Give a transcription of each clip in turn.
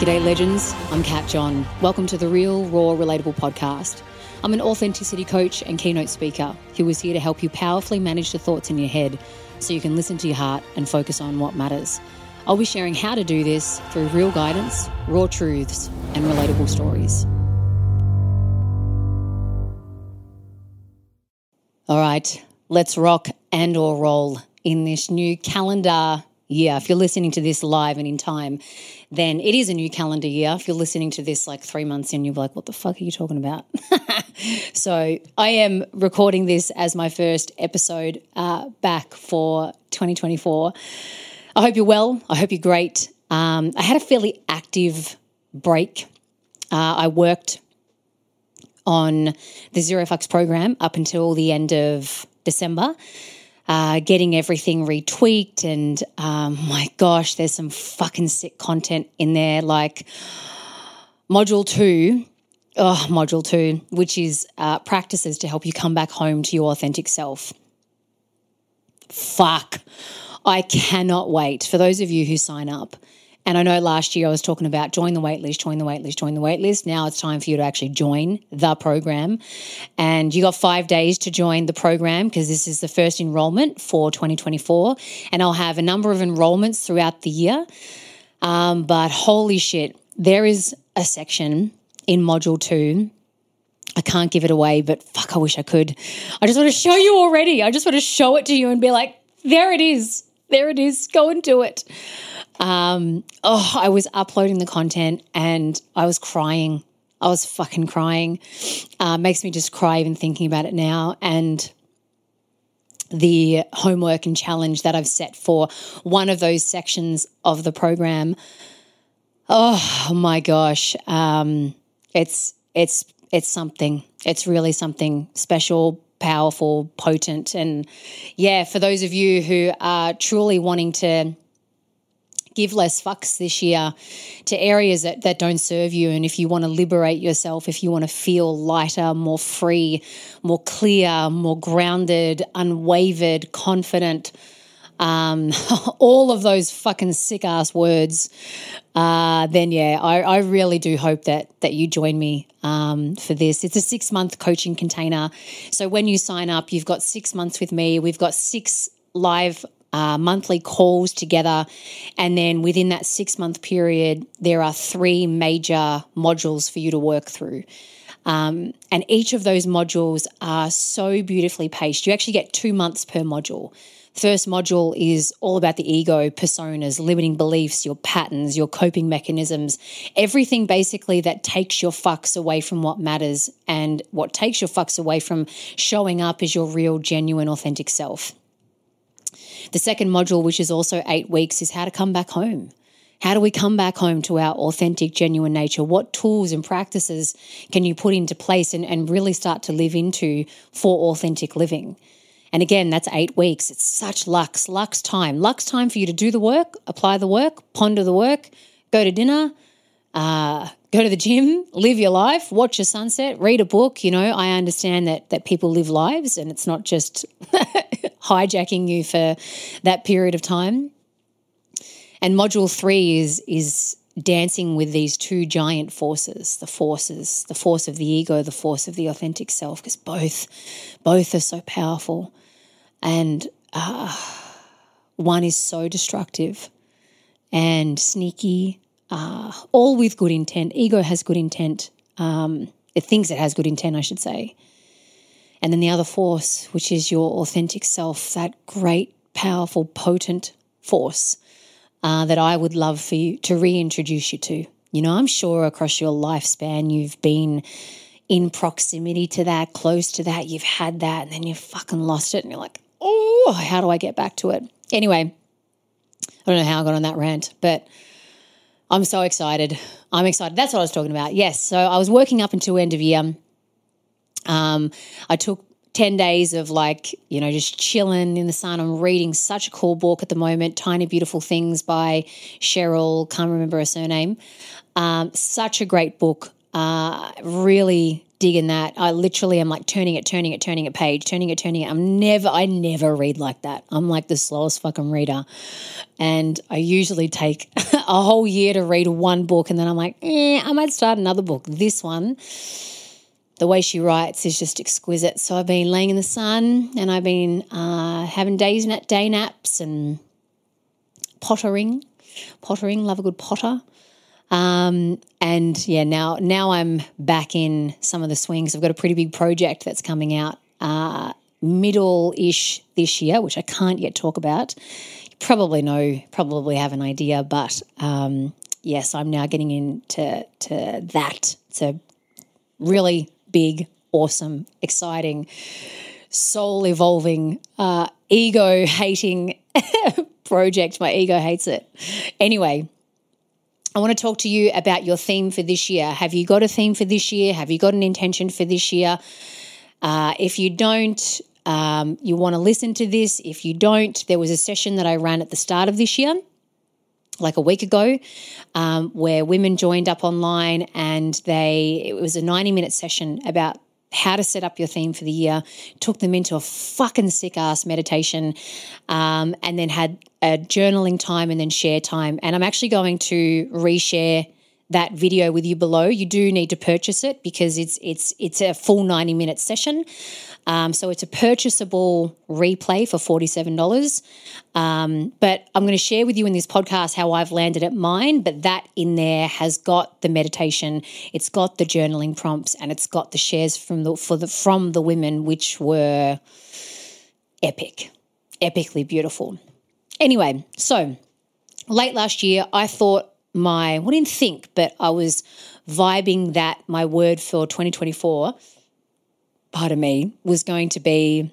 G'day, legends. I'm Kat Jahn. Welcome to the Real, Raw, Relatable podcast. I'm an authenticity coach and keynote speaker who is here to help you powerfully manage the thoughts in your head so you can listen to your heart and focus on what matters. I'll be sharing how to do this through real guidance, raw truths, and relatable stories. All right, let's rock and or roll in this new calendar year. If you're listening to this live and in time, then it is a new calendar year. If you're listening to this like three months in, you're like, what the fuck are you talking about? so I am recording this as my first episode uh, back for 2024. I hope you're well. I hope you're great. Um, I had a fairly active break. Uh, I worked on the Zero Fucks program up until the end of December uh, getting everything retweaked. And um, my gosh, there's some fucking sick content in there. Like module two, oh, module two, which is uh, practices to help you come back home to your authentic self. Fuck. I cannot wait for those of you who sign up and I know last year I was talking about join the waitlist, join the waitlist, join the waitlist. Now it's time for you to actually join the program. And you got five days to join the program because this is the first enrollment for 2024. And I'll have a number of enrollments throughout the year. Um, but holy shit, there is a section in module two. I can't give it away, but fuck, I wish I could. I just want to show you already. I just want to show it to you and be like, there it is. There it is. Go and do it. Um, oh, I was uploading the content and I was crying. I was fucking crying. Uh, makes me just cry even thinking about it now. And the homework and challenge that I've set for one of those sections of the program. Oh my gosh, um, it's it's it's something. It's really something special, powerful, potent, and yeah, for those of you who are truly wanting to give less fucks this year to areas that, that don't serve you. And if you want to liberate yourself, if you want to feel lighter, more free, more clear, more grounded, unwavered, confident, um, all of those fucking sick ass words, uh, then yeah, I, I, really do hope that that you join me um, for this. It's a six month coaching container. So when you sign up, you've got six months with me. We've got six live uh, monthly calls together. And then within that six month period, there are three major modules for you to work through. Um, and each of those modules are so beautifully paced. You actually get two months per module. First module is all about the ego, personas, limiting beliefs, your patterns, your coping mechanisms, everything basically that takes your fucks away from what matters and what takes your fucks away from showing up as your real, genuine, authentic self. The second module, which is also eight weeks, is how to come back home. How do we come back home to our authentic, genuine nature? What tools and practices can you put into place and, and really start to live into for authentic living? And again, that's eight weeks. It's such lux, lux time. Lux time for you to do the work, apply the work, ponder the work, go to dinner, uh, go to the gym, live your life, watch a sunset, read a book. You know, I understand that that people live lives and it's not just hijacking you for that period of time. And module three is is dancing with these two giant forces the forces the force of the ego the force of the authentic self because both both are so powerful and uh, one is so destructive and sneaky uh, all with good intent ego has good intent um, it thinks it has good intent i should say and then the other force, which is your authentic self, that great, powerful, potent force uh, that I would love for you to reintroduce you to. You know, I'm sure across your lifespan, you've been in proximity to that, close to that, you've had that, and then you've fucking lost it, and you're like, oh, how do I get back to it? Anyway, I don't know how I got on that rant, but I'm so excited. I'm excited. That's what I was talking about. Yes. So I was working up until end of year. Um, I took 10 days of like, you know, just chilling in the sun. I'm reading such a cool book at the moment, Tiny Beautiful Things by Cheryl, can't remember her surname. Um, such a great book. Uh, really digging that. I literally am like turning it, turning it, turning it page, turning it, turning it. I'm never, I never read like that. I'm like the slowest fucking reader. And I usually take a whole year to read one book and then I'm like, eh, I might start another book. This one, the way she writes is just exquisite. So I've been laying in the sun and I've been uh, having days, day naps and pottering, pottering, love a good potter. Um, and yeah, now now I'm back in some of the swings. I've got a pretty big project that's coming out uh, middle ish this year, which I can't yet talk about. You probably know, probably have an idea, but um, yes, I'm now getting into to that. It's a really big, awesome, exciting, soul evolving, uh, ego hating project. My ego hates it. Anyway, I want to talk to you about your theme for this year. Have you got a theme for this year? Have you got an intention for this year? Uh, if you don't, um, you want to listen to this. If you don't, there was a session that I ran at the start of this year, like a week ago, um, where women joined up online and they, it was a 90 minute session about how to set up your theme for the year, took them into a fucking sick ass meditation, um, and then had a journaling time and then share time. And I'm actually going to reshare that video with you below. You do need to purchase it because it's it's it's a full 90 minute session. Um, so it's a purchasable replay for $47. Um, but I'm going to share with you in this podcast how I've landed at mine. But that in there has got the meditation, it's got the journaling prompts, and it's got the shares from the for the from the women, which were epic, epically beautiful. Anyway, so late last year, I thought my, well, I didn't think, but I was vibing that my word for 2024 part of me was going to be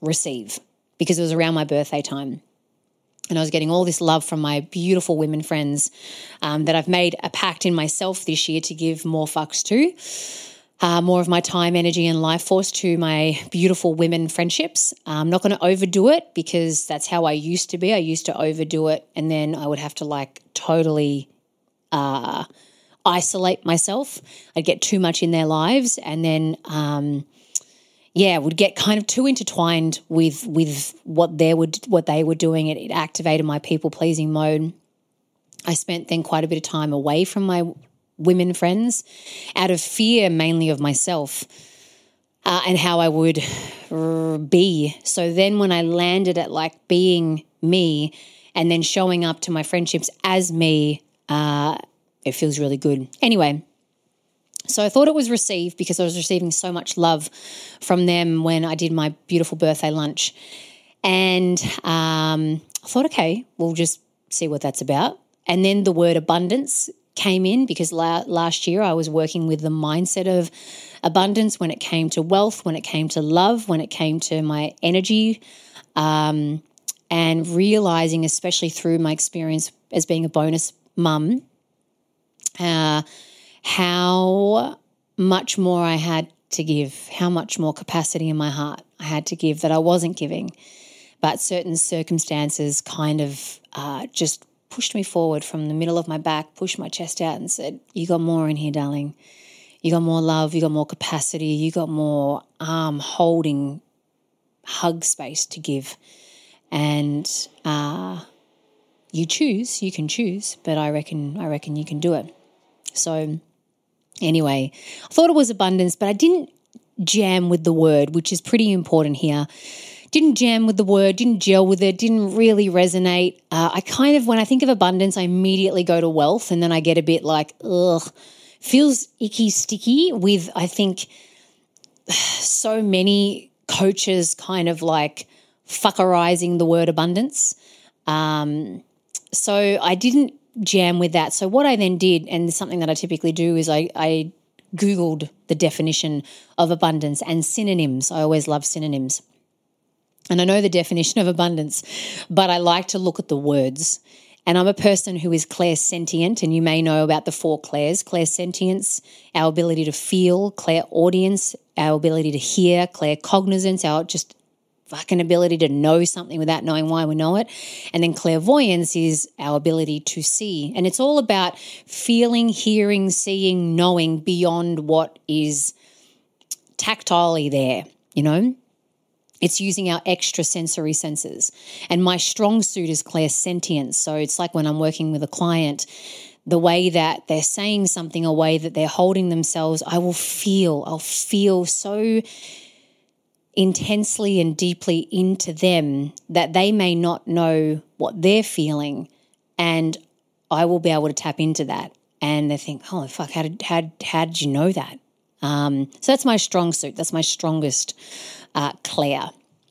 receive because it was around my birthday time. And I was getting all this love from my beautiful women friends um, that I've made a pact in myself this year to give more fucks to. Uh, more of my time, energy, and life force to my beautiful women friendships. I'm not going to overdo it because that's how I used to be. I used to overdo it, and then I would have to like totally uh, isolate myself. I'd get too much in their lives, and then um, yeah, would get kind of too intertwined with with what they would what they were doing. It, it activated my people pleasing mode. I spent then quite a bit of time away from my women friends out of fear mainly of myself uh, and how I would be. So then when I landed at like being me and then showing up to my friendships as me, uh, it feels really good. Anyway, so I thought it was received because I was receiving so much love from them when I did my beautiful birthday lunch. And um, I thought, okay, we'll just see what that's about. And then the word abundance came in because la- last year I was working with the mindset of abundance when it came to wealth, when it came to love, when it came to my energy. Um, and realizing, especially through my experience as being a bonus mum, uh, how much more I had to give, how much more capacity in my heart I had to give that I wasn't giving. But certain circumstances kind of uh, just pushed me forward from the middle of my back, pushed my chest out, and said, You got more in here, darling. You got more love, you got more capacity, you got more arm holding hug space to give. And uh, you choose, you can choose, but I reckon I reckon you can do it. So, anyway, I thought it was abundance, but I didn't jam with the word, which is pretty important here. Didn't jam with the word, didn't gel with it, didn't really resonate. Uh, I kind of, when I think of abundance, I immediately go to wealth, and then I get a bit like, ugh, feels icky, sticky with, I think, so many coaches kind of like fuckerizing the word abundance. Um, so I didn't jam with that. So what I then did, and something that I typically do, is I, I Googled the definition of abundance and synonyms. I always love synonyms. And I know the definition of abundance, but I like to look at the words. And I'm a person who is clairsentient, and you may know about the four clairs clairsentience, our ability to feel, clairaudience, our ability to hear, claircognizance, our just fucking ability to know something without knowing why we know it. And then clairvoyance is our ability to see. And it's all about feeling, hearing, seeing, knowing beyond what is tactilely there, you know? It's using our extra sensory senses. And my strong suit is clairsentience. So it's like when I'm working with a client, the way that they're saying something, a way that they're holding themselves, I will feel, I'll feel so intensely and deeply into them that they may not know what they're feeling. And I will be able to tap into that. And they think, oh, fuck, how did, how, how did you know that? Um, so that's my strong suit. That's my strongest uh, clair.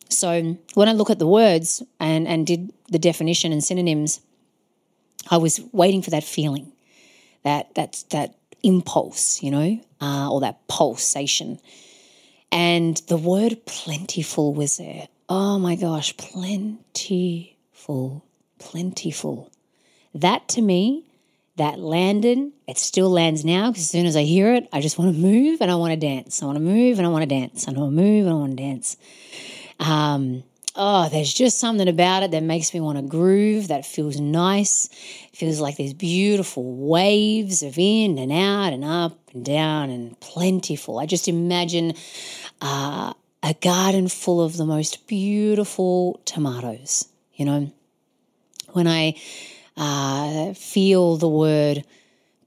So when I look at the words and, and did the definition and synonyms, I was waiting for that feeling, that that that impulse, you know, uh, or that pulsation. And the word plentiful was there. Oh my gosh, plentiful, plentiful. That to me that landed. It still lands now because as soon as I hear it, I just want to move and I want to dance. I want to move and I want to dance. I want to move and I want to dance. Um, oh, there's just something about it that makes me want to groove, that feels nice. It feels like there's beautiful waves of in and out and up and down and plentiful. I just imagine uh, a garden full of the most beautiful tomatoes, you know. When I uh, feel the word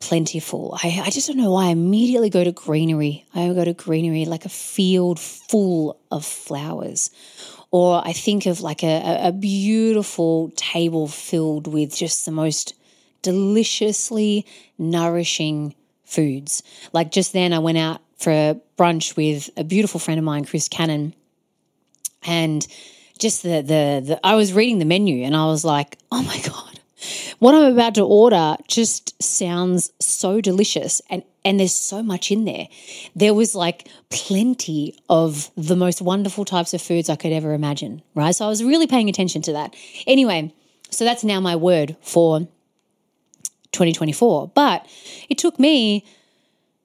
plentiful. I, I just don't know why I immediately go to greenery. I go to greenery like a field full of flowers. Or I think of like a, a beautiful table filled with just the most deliciously nourishing foods. Like just then, I went out for brunch with a beautiful friend of mine, Chris Cannon, and just the the, the I was reading the menu and I was like, oh my god, what I'm about to order just sounds so delicious and and there's so much in there. There was like plenty of the most wonderful types of foods I could ever imagine, right? So I was really paying attention to that. Anyway, so that's now my word for 2024. But it took me,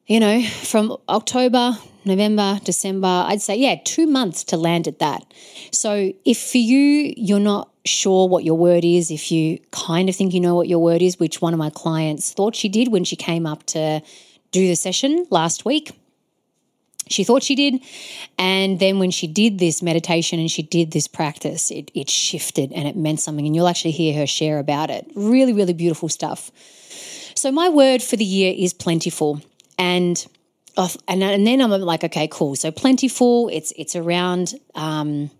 you know, from October, November, December, I'd say, yeah, two months to land at that. So if for you, you're not sure what your word is, if you kind of think you know what your word is, which one of my clients thought she did when she came up to do the session last week. She thought she did. And then when she did this meditation and she did this practice, it, it shifted and it meant something. And you'll actually hear her share about it. Really, really beautiful stuff. So, my word for the year is plentiful. And and, and then I'm like, okay, cool. So plentiful. It's it's around um,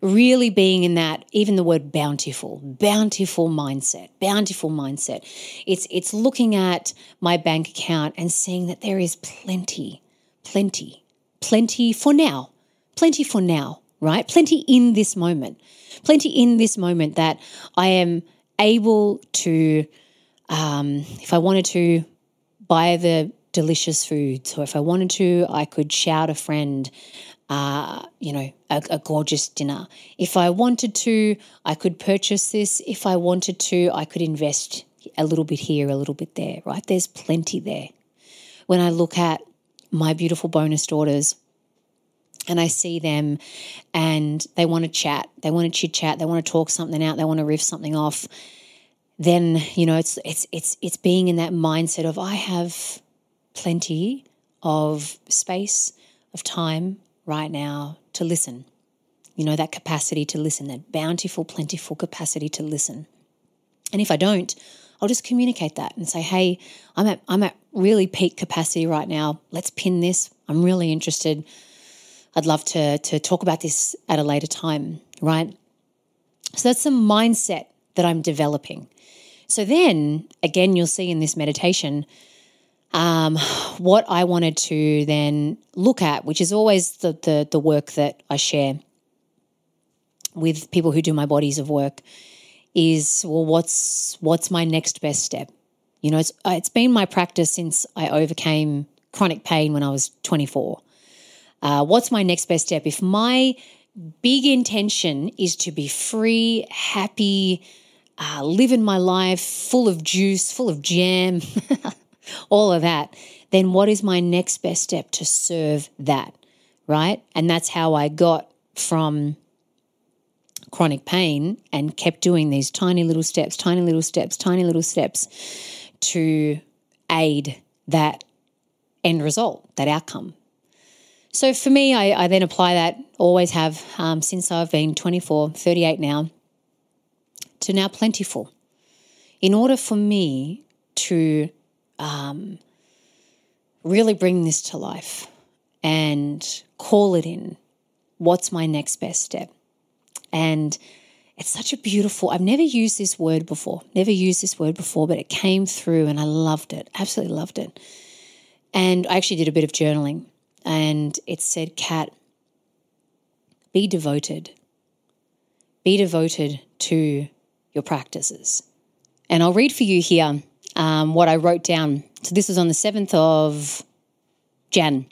really being in that even the word bountiful bountiful mindset bountiful mindset it's it's looking at my bank account and seeing that there is plenty plenty plenty for now plenty for now right plenty in this moment plenty in this moment that i am able to um, if i wanted to buy the delicious food so if i wanted to i could shout a friend uh, you know, a, a, gorgeous dinner. If I wanted to, I could purchase this. If I wanted to, I could invest a little bit here, a little bit there, right? There's plenty there. When I look at my beautiful bonus daughters, and I see them and they want to chat, they want to chit chat, they want to talk something out, they want to riff something off, then, you know, it's it's it's it's being in that mindset of I have plenty of space, of time, right now to listen. You know, that capacity to listen, that bountiful, plentiful capacity to listen. And if I don't, I'll just communicate that and say, hey, I'm at I'm at really peak capacity right now. Let's pin this. I'm really interested. I'd love to, to talk about this at a later time, right? So that's the mindset that I'm developing. So then, again, you'll see in this meditation, um, what I wanted to then look at, which is always the, the, the work that I share with people who do my bodies of work, is well, what's what's my next best step? You know, it's uh, it's been my practice since I overcame chronic pain when I was 24. Uh, what's my next best step? If my big intention is to be free, happy, uh, living my life full of juice, full of jam. all of that, then what is my next best step to serve that? Right. And that's how I got from chronic pain and kept doing these tiny little steps, tiny little steps, tiny little steps to aid that end result, that outcome. So for me, I, I then apply that, always have um, since I've been 24, 38 now, to now plentiful. In order for me to um, really bring this to life and call it in, what's my next best step? And it's such a beautiful, I've never used this word before, never used this word before, but it came through and I loved it, absolutely loved it. And I actually did a bit of journaling and it said, Kat, be devoted. Be devoted to your practices. And I'll read for you here um, what I wrote down. So this was on the 7th of Jan.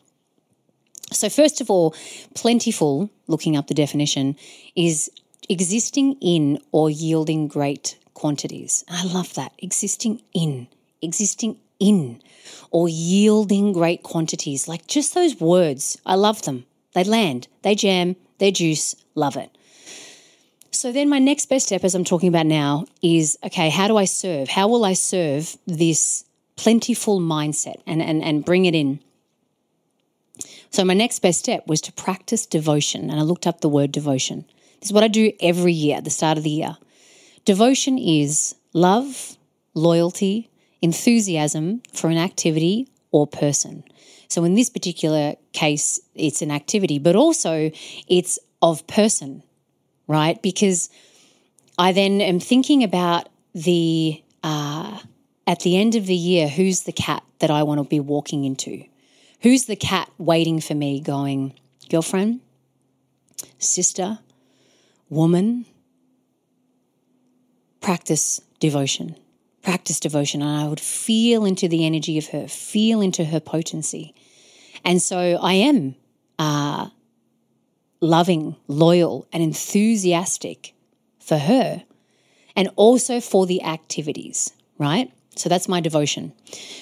So, first of all, plentiful, looking up the definition, is existing in or yielding great quantities. I love that. Existing in, existing in or yielding great quantities. Like just those words, I love them. They land, they jam, they juice, love it. So then my next best step, as I'm talking about now, is okay, how do I serve? How will I serve this plentiful mindset and, and, and bring it in? So my next best step was to practice devotion. And I looked up the word devotion. This is what I do every year at the start of the year. Devotion is love, loyalty, enthusiasm for an activity or person. So in this particular case, it's an activity, but also it's of person, right? Because I then am thinking about the, uh, at the end of the year, who's the Kat that I want to be walking into? Who's the Kat waiting for me going, girlfriend, sister, woman? Practice devotion. Practice devotion. And I would feel into the energy of her, feel into her potency. And so I am uh, loving, loyal, and enthusiastic for her and also for the activities, right? So that's my devotion.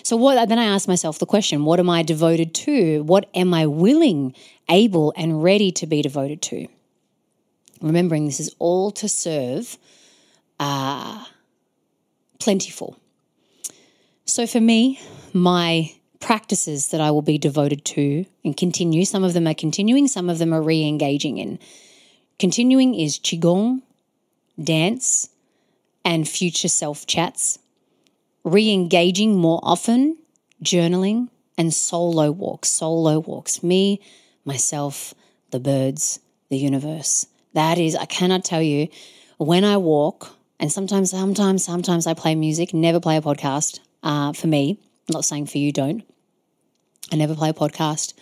So what then I ask myself the question, what am I devoted to? What am I willing, able and ready to be devoted to? Remembering this is all to serve uh, plentiful. So for me, my practices that I will be devoted to and continue, some of them are continuing, some of them are re-engaging in. Continuing is qigong, dance, and future self chats re engaging more often, journaling, and solo walks. Solo walks. Me, myself, the birds, the universe. That is, I cannot tell you, when I walk, and sometimes, sometimes, sometimes I play music, never play a podcast uh, for me. I'm not saying for you, don't. I never play a podcast.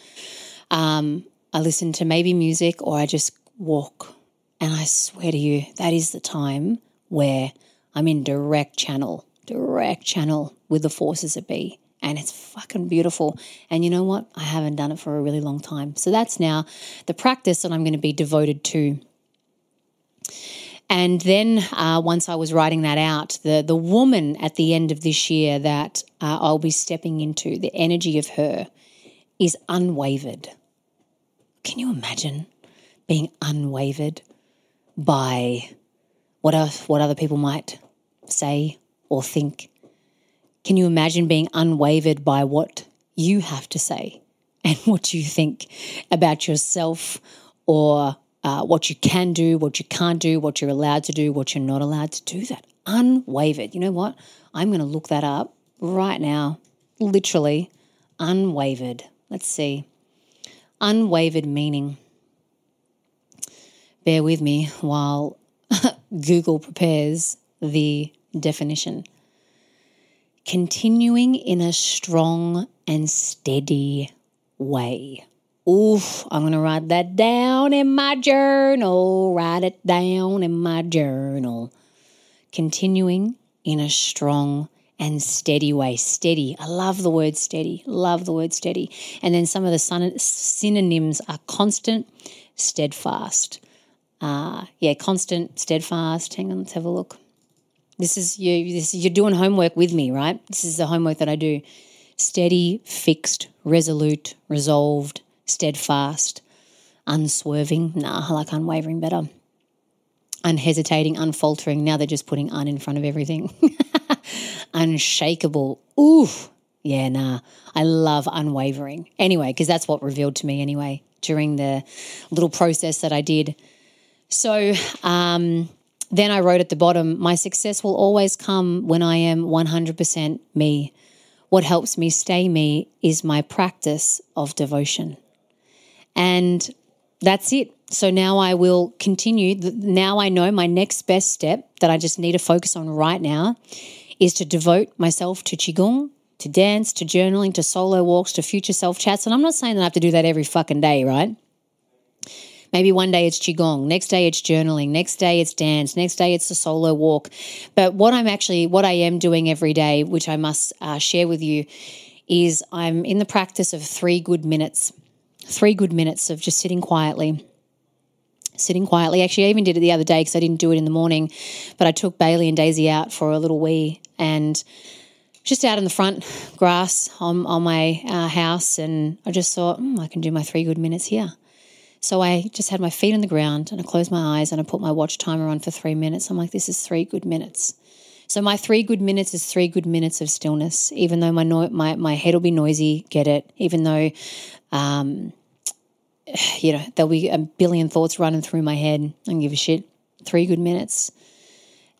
Um, I listen to maybe music or I just walk. And I swear to you, that is the time where I'm in direct channel direct channel with the forces that be. And it's fucking beautiful. And you know what? I haven't done it for a really long time. So that's now the practice that I'm going to be devoted to. And then uh, once I was writing that out, the, the woman at the end of this year that uh, I'll be stepping into, the energy of her is unwavered. Can you imagine being unwavered by what, else, what other people might say or think? Can you imagine being unwavered by what you have to say and what you think about yourself or uh, what you can do, what you can't do, what you're allowed to do, what you're not allowed to do? That unwavered. You know what? I'm going to look that up right now. Literally, unwavered. Let's see. Unwavered meaning. Bear with me while Google prepares the definition. Continuing in a strong and steady way. Oof, I'm going to write that down in my journal. Write it down in my journal. Continuing in a strong and steady way. Steady. I love the word steady. Love the word steady. And then some of the synonyms are constant, steadfast. Uh, yeah, constant, steadfast. Hang on, let's have a look. This is you. This is, you're doing homework with me, right? This is the homework that I do. Steady, fixed, resolute, resolved, steadfast. unswerving. Nah, I like unwavering better. Unhesitating, unfaltering. Now they're just putting un in front of everything. Unshakable. Ooh. Yeah, nah. I love unwavering. Anyway, because that's what revealed to me anyway during the little process that I did. So um, then I wrote at the bottom, my success will always come when I am 100% me. What helps me stay me is my practice of devotion. And that's it. So now I will continue. Now I know my next best step that I just need to focus on right now is to devote myself to Qigong, to dance, to journaling, to solo walks, to future self chats. And I'm not saying that I have to do that every fucking day, right? Maybe one day it's Qigong, next day it's journaling, next day it's dance, next day it's a solo walk. But what I'm actually, what I am doing every day, which I must uh, share with you, is I'm in the practice of three good minutes, three good minutes of just sitting quietly sitting quietly. Actually, I even did it the other day because I didn't do it in the morning, but I took Bailey and Daisy out for a little wee and just out in the front grass on, on my uh, house. And I just thought, mm, I can do my three good minutes here. So I just had my feet on the ground and I closed my eyes and I put my watch timer on for three minutes. I'm like, this is three good minutes. So my three good minutes is three good minutes of stillness, even though my no- my my head will be noisy. Get it? Even though, um, you know, there'll be a billion thoughts running through my head. I don't give a shit. Three good minutes,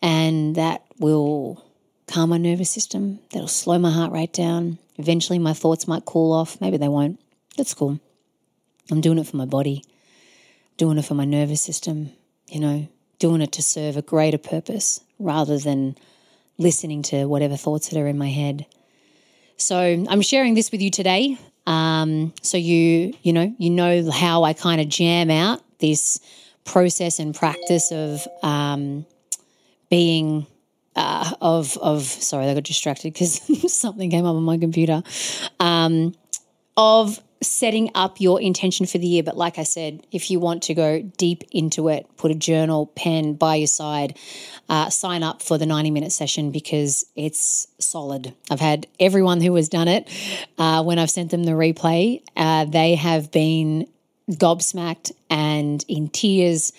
and that will calm my nervous system. That'll slow my heart rate down. Eventually, my thoughts might cool off. Maybe they won't. That's cool. I'm doing it for my body doing it for my nervous system, you know, doing it to serve a greater purpose rather than listening to whatever thoughts that are in my head. So I'm sharing this with you today. Um, so you, you know, you know how I kind of jam out this process and practice of um, being uh, of of sorry, I got distracted because something came up on my computer. Um, of setting up your intention for the year. But like I said, if you want to go deep into it, put a journal, pen by your side, uh, sign up for the 90 minute session because it's solid. I've had everyone who has done it, uh, when I've sent them the replay, uh, they have been gobsmacked and in tears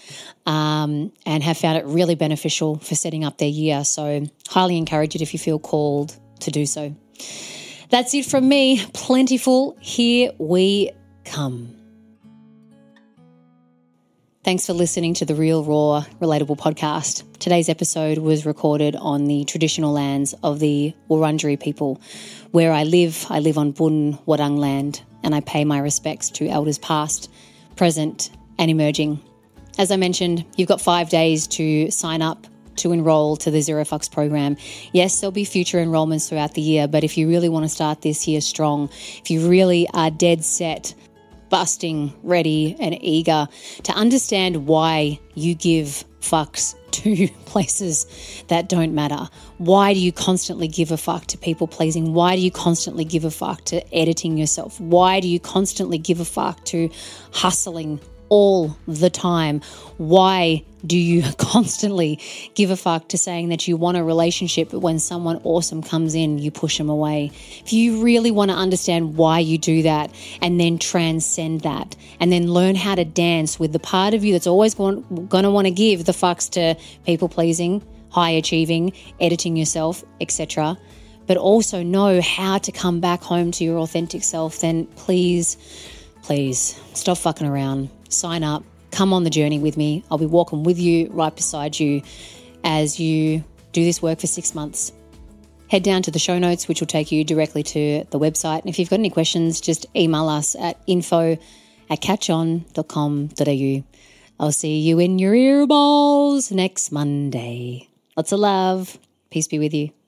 um, and have found it really beneficial for setting up their year. So, highly encourage it if you feel called to do so. That's it from me. Plentiful. Here we come. Thanks for listening to the Real Raw Relatable podcast. Today's episode was recorded on the traditional lands of the Wurundjeri people. Where I live, I live on Boon Wurrung land, and I pay my respects to elders past, present, and emerging. As I mentioned, you've got five days to sign up to enroll to the Zero Fucks program. Yes, there'll be future enrollments throughout the year, but if you really want to start this year strong, if you really are dead set, busting, ready, and eager to understand why you give fucks to places that don't matter? Why do you constantly give a fuck to people pleasing? Why do you constantly give a fuck to editing yourself? Why do you constantly give a fuck to hustling all the time. Why do you constantly give a fuck to saying that you want a relationship, but when someone awesome comes in, you push them away? If you really want to understand why you do that and then transcend that and then learn how to dance with the part of you that's always going to want to give the fucks to people pleasing, high achieving, editing yourself, etc., but also know how to come back home to your authentic self, then please, please stop fucking around sign up, come on the journey with me. I'll be walking with you, right beside you, as you do this work for six months. Head down to the show notes, which will take you directly to the website. And if you've got any questions, just email us at info at katjahn.com.au. I'll see you in your earballs next Monday. Lots of love. Peace be with you.